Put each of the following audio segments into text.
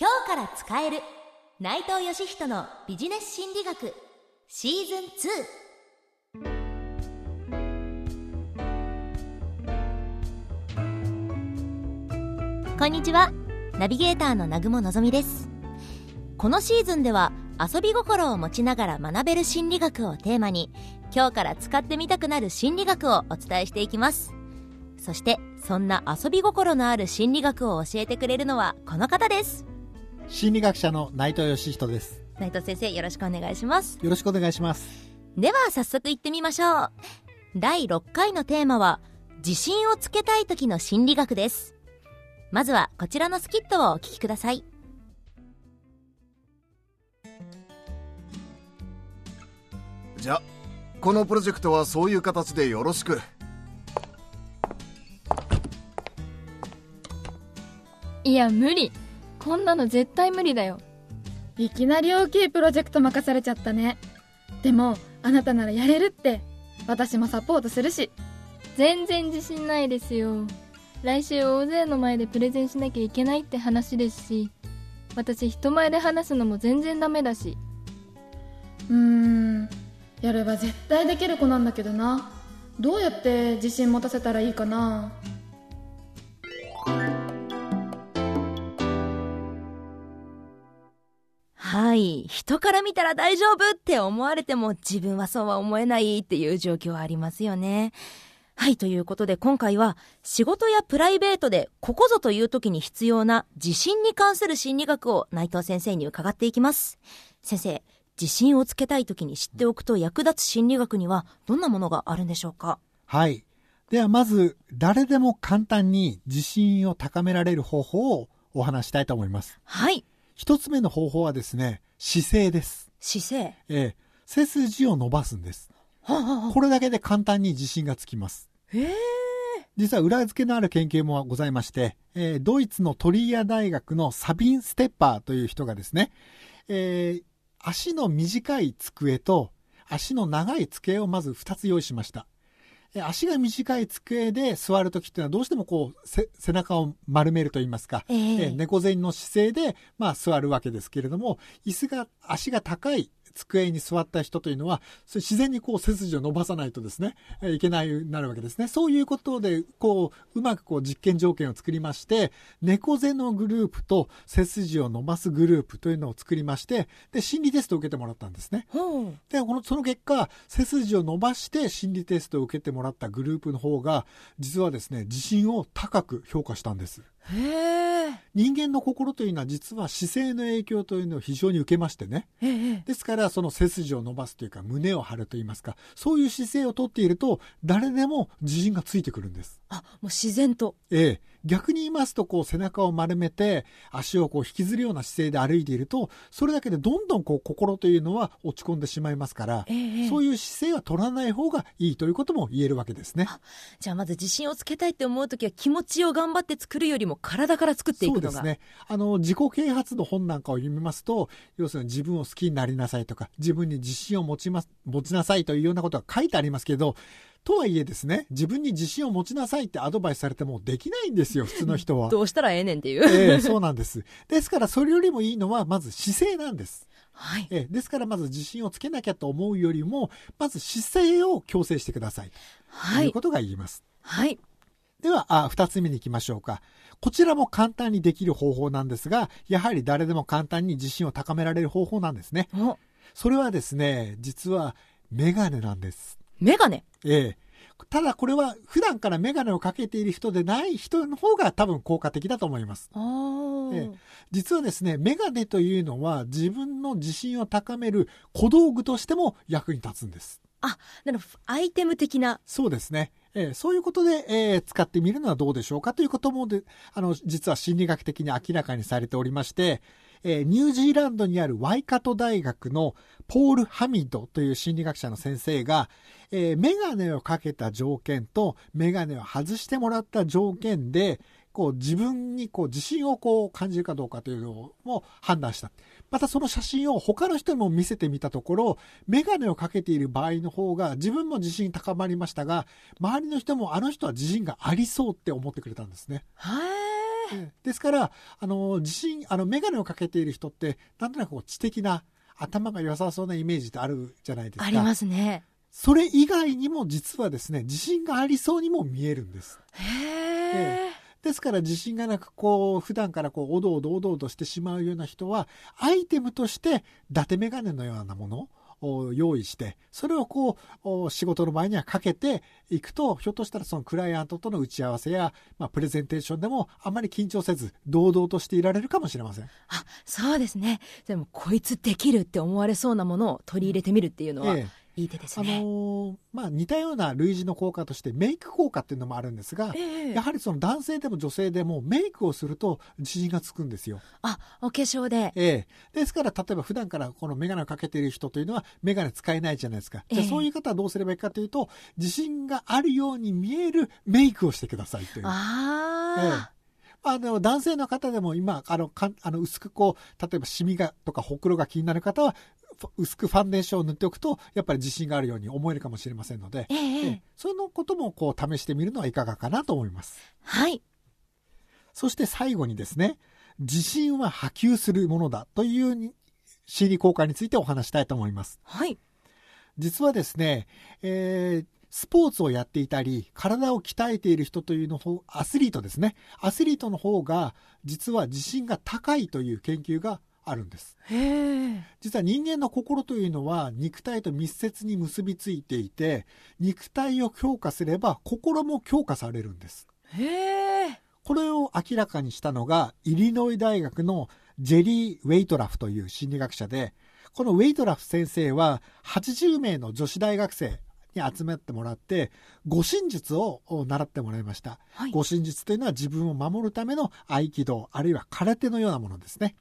今日から使える。内藤義人のビジネス心理学。シーズン2こんにちは。ナビゲーターの南雲のぞみです。このシーズンでは遊び心を持ちながら学べる心理学をテーマに今日から使ってみたくなる心理学をお伝えしていきます。そしてそんな遊び心のある心理学を教えてくれるのはこの方です。心理学者の内藤義人です。内藤先生よろしくお願いします。よろしくお願いします。では早速行ってみましょう。第6回のテーマは自信をつけたい時の心理学です。まずはこちらのスキットをお聞きください。じゃこのプロジェクトはそういう形でよろしく。いや無理こんなの絶対無理だよ。いきなり大きいプロジェクト任されちゃったね。でもあなたならやれるって。私もサポートするし。全然自信ないですよ。来週大勢の前でプレゼンしなきゃいけないって話ですし。私人前で話すのも全然ダメだし。うーん。やれば絶対できる子なんだけどな。どうやって自信持たせたらいいかなはい。人から見たら大丈夫って思われても自分はそうは思えないっていう状況はありますよね。はいということで今回は仕事やプライベートでここぞという時に必要な自信に関する心理学を内藤先生に伺っていきます。先生自信をつけたい時に知っておくと役立つ心理学にはどんなものがあるんでしょうか？はい。ではまず誰でも簡単に自信を高められる方法をお話したいと思います。はい一つ目の方法はですね姿勢です。姿勢。ええ。背筋を伸ばすんです。はあはあこれだけで簡単に自信がつきます。へえ。実は裏付けのある研究もございまして、えードイツのトリア大学のサビン・ステッパーという人がですね、えー足の短い机と足の長い机をまず2つ用意しました。えー足が短い机で座るときっていうのはどうしてもこうせ背中を丸めると言いますか、ええ。えー猫背の姿勢でまあ座るわけですけれども、椅子が足が高い机に座った人というのは、自然にこう背筋を伸ばさないとですね、えーいけないなるわけですね。そういうことで、こう、うまくこう実験条件を作りまして、猫背のグループと背筋を伸ばすグループというのを作りまして、で、心理テストを受けてもらったんですね。ほうで、この、その結果、背筋を伸ばして心理テストを受けてもらったグループの方が、実はですね、自信を高く評価したんです。人間の心というのは実は姿勢の影響というのを非常に受けましてね。ええですから、その背筋を伸ばすというか、胸を張るといいますか、そういう姿勢をとっていると、誰でも自信がついてくるんです。あもう自然とええ。逆に言いますと、こう、背中を丸めて、足をこう引きずるような姿勢で歩いていると、それだけでどんどんこう、心というのは落ち込んでしまいますから、ええそういう姿勢は取らない方がいいということも言えるわけですね。じゃあまず自信をつけたいって思う時は気持ちを頑張って作るよりも体から作っていくのがそうですね。あの、自己啓発の本なんかを読みますと、要するに自分を好きになりなさいとか、自分に自信を持ちます、持ちなさいというようなことが書いてありますけど、とはいえですね、自分に自信を持ちなさいってアドバイスされてもできないんですよ、普通の人は。どうしたらええねんっていう、ええそうなんです。ですから、それよりもいいのは、まず姿勢なんです。はいええですから、まず自信をつけなきゃと思うよりも、まず姿勢を矯正してください。とはいいうことが言います。はいでは、あ二つ目に行きましょうか。こちらも簡単にできる方法なんですが、やはり誰でも簡単に自信を高められる方法なんですね。おそれはですね、実はメガネなんです。メガネええ。ただこれは普段からメガネをかけている人でない人の方が多分効果的だと思います。ええ実はですね、メガネというのは自分の自信を高める小道具としても役に立つんです。なるほどアイテム的なそうですね。えーそういうことで、えー使ってみるのはどうでしょうかということもで、あの、実は心理学的に明らかにされておりまして、えニュージーランドにあるワイカト大学のポール・ハミドという心理学者の先生が、えーメガネをかけた条件とメガネを外してもらった条件で、こう自分にこう自信をこう感じるかどうかというのも判断した。またその写真を他の人にも見せてみたところ、メガネをかけている場合の方が自分も自信高まりましたが、周りの人もあの人は自信がありそうって思ってくれたんですね。へええですから、あの、自信、あの、メガネをかけている人って、なんとなくこう知的な、頭が良さそうなイメージってあるじゃないですか。ありますね。それ以外にも実はですね、自信がありそうにも見えるんです。へえ。ですから自信がなく、こう、普段からこう、おどおどおどおどしてしまうような人は、アイテムとして、伊達メガネのようなものを用意して、それをこう、お仕事の前にはかけていくと、ひょっとしたらそのクライアントとの打ち合わせや、まあ、プレゼンテーションでもあまり緊張せず、堂々としていられるかもしれません。あ、そうですね。でも、こいつできるって思われそうなものを取り入れてみるっていうのは、ええいい手ですあのね。ーまあ、似たような類似の効果として、メイク効果っていうのもあるんですが、ええやはりその男性でも女性でもメイクをすると自信がつくんですよ。あ、お化粧で。ええ。ですから、例えば普段からこのメガネをかけている人というのはメガネ使えないじゃないですか。じゃそういう方はどうすればいいかというと、自信があるように見えるメイクをしてくださいという。ああの、男性の方でも今、あの、かんあの薄くこう、例えばシミがとかほくろが気になる方は、薄くファンデーションを塗っておくと、やっぱり自信があるように思えるかもしれませんので、ええええええそのこともこう試してみるのはいかがかなと思います。はい。そして最後にですね、自信は波及するものだというに心理効果についてお話したいと思います。はい。実はですね、えースポーツをやっていたり、体を鍛えている人というの方、アスリートですね。アスリートの方が、実は自信が高いという研究があるんです。実は人間の心というのは肉体と密接に結びついていて、肉体を強化すれば心も強化されるんです。これを明らかにしたのが、イリノイ大学のジェリー・ウェイトラフという心理学者で、このウェイトラフ先生は80名の女子大学生に集まってもらって、護身術を習ってもらいました。はい。護身術というのは自分を守るための合気道、あるいは空手のようなものですね。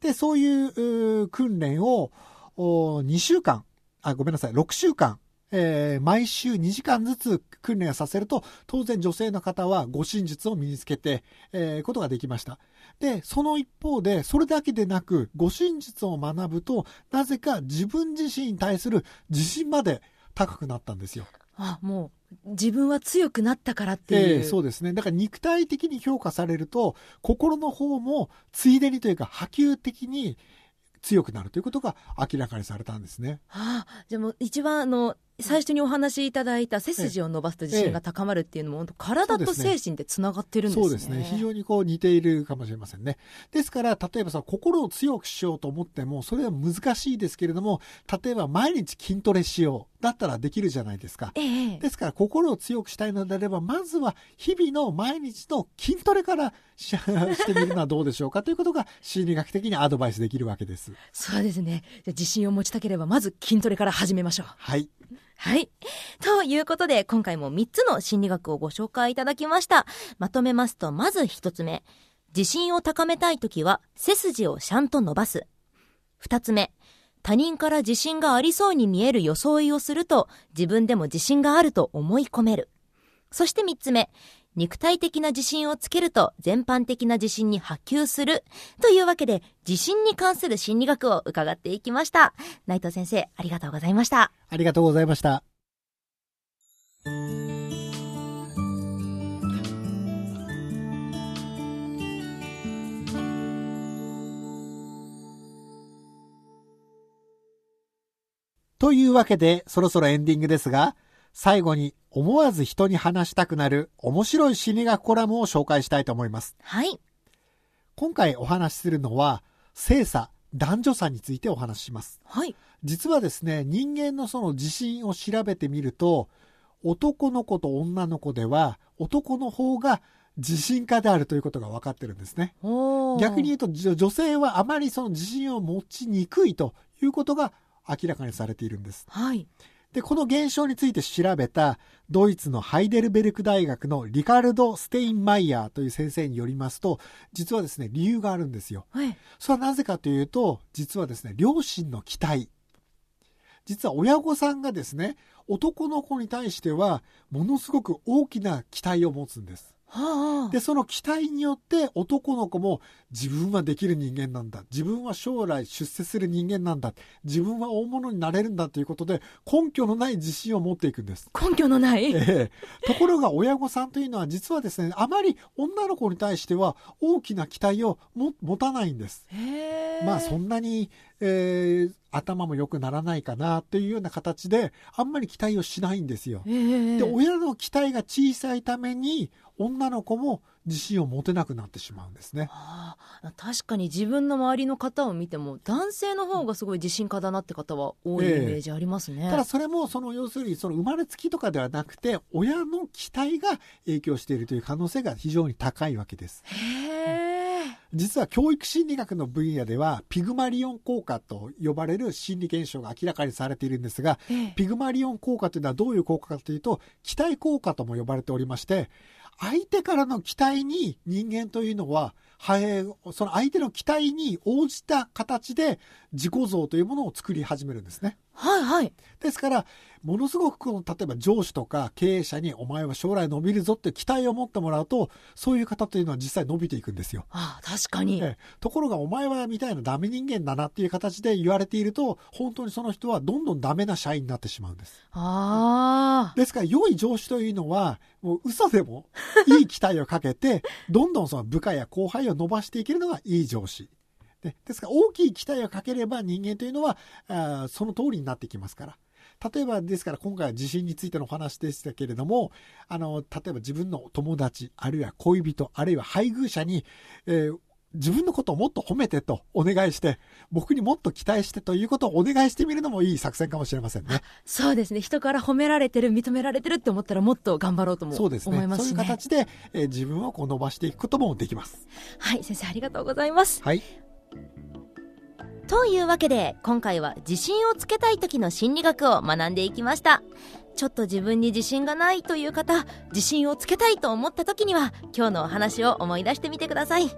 で、そういう訓練をお2週間、あ、ごめんなさい、6週間、えー毎週2時間ずつ訓練をさせると、当然女性の方は護身術を身につけて、えーことができました。で、その一方で、それだけでなく、護身術を学ぶと、なぜか自分自身に対する自信まで高くなったんですよ。あ、もう、自分は強くなったからっていう。ええそうですね。だから肉体的に評価されると、心の方もついでにというか波及的に強くなるということが明らかにされたんですね。ああ、じゃあもう一番あの、最初にお話しいただいた背筋を伸ばすと自信が高まるっていうのも、本当体と精神でつながってるんですね。そうですね。非常にこう似ているかもしれませんね。ですから、例えばさ、心を強くしようと思っても、それは難しいですけれども、例えば毎日筋トレしよう。だったらできるじゃないですか。ええですから、心を強くしたいのであれば、まずは日々の毎日の筋トレからし してみるのはどうでしょうかということが心理学的にアドバイスできるわけです。そうですね。自信を持ちたければ、まず筋トレから始めましょう。はい。はい。ということで、今回も3つの心理学をご紹介いただきました。まとめますと、まず1つ目。自信を高めたいときは、背筋をちゃんと伸ばす。2つ目。他人から自信がありそうに見える装いをすると、自分でも自信があると思い込める。そして3つ目。肉体的な自信をつけると全般的な自信に波及する。というわけで、自信に関する心理学を伺っていきました。内藤先生、ありがとうございました。ありがとうございました。というわけで、そろそろエンディングですが、最後に思わず人に話したくなる面白い心理学コラムを紹介したいと思います。はい。今回お話しするのは、性差、男女差についてお話しします。はい。実はですね、人間のその自信を調べてみると、男の子と女の子では、男の方が自信家であるということが分かってるんですね。逆に言うと、女性はあまりその自信を持ちにくいということが明らかにされているんです。はい。で、この現象について調べた、ドイツのハイデルベルク大学のリカルド・ステインマイヤーという先生によりますと、実はですね、理由があるんですよ。はい。それはなぜかというと、実はですね、両親の期待。実は親御さんがですね、男の子に対しては、ものすごく大きな期待を持つんです。はあ。で、その期待によって男の子も自分はできる人間なんだ。自分は将来出世する人間なんだ。自分は大物になれるんだということで根拠のない自信を持っていくんです。根拠のない。ええところが親御さんというのは実はですね、あまり女の子に対しては大きな期待をも持たないんです。まあそんなに、えー頭も良くならないかなというような形であんまり期待をしないんですよ。へえ。で、親の期待が小さいために女の子も自信を持てなくなってしまうんですね。ああ確かに自分の周りの方を見ても男性の方がすごい自信家だなって方は多いイメージありますね。ただそれもその要するにその生まれつきとかではなくて親の期待が影響しているという可能性が非常に高いわけです。へえ。実は教育心理学の分野ではピグマリオン効果と呼ばれる心理現象が明らかにされているんですがええピグマリオン効果というのはどういう効果かというと期待効果とも呼ばれておりまして相手からの期待に人間というのは反映その相手の期待に応じた形で自己像というものを作り始めるんですね。はいはい。ですから、ものすごくこの、例えば上司とか経営者にお前は将来伸びるぞって期待を持ってもらうと、そういう方というのは実際伸びていくんですよ。ああ確かに。ええところがお前はみたいなダメ人間だなっていう形で言われていると、本当にその人はどんどんダメな社員になってしまうんです。ああ。ですから良い上司というのは、もう嘘でもいい期待をかけて、どんどんその部下や後輩を伸ばしていけるのがいい上司。でですから大きい期待をかければ人間というのは、あーその通りになってきますから。例えばですから今回は地震についてのお話でしたけれども、あの、例えば自分の友達、あるいは恋人、あるいは配偶者に、えー自分のことをもっと褒めてとお願いして、僕にもっと期待してということをお願いしてみるのもいい作戦かもしれませんね。そうですね。人から褒められてる、認められてるって思ったらもっと頑張ろうともそうですね。そういう思いますしね。形で、えー自分をこう伸ばしていくこともできます。はい、先生ありがとうございます。はい。というわけで、今回は自信をつけたい時の心理学を学んでいきました。ちょっと自分に自信がないという方、自信をつけたいと思った時には、今日のお話を思い出してみてください。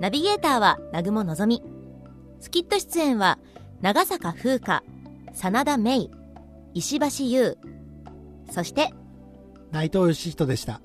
ナビゲーターは、南雲のぞみ。スキット出演は、長坂風花、真田芽衣、石橋優、そして、内藤義人でした。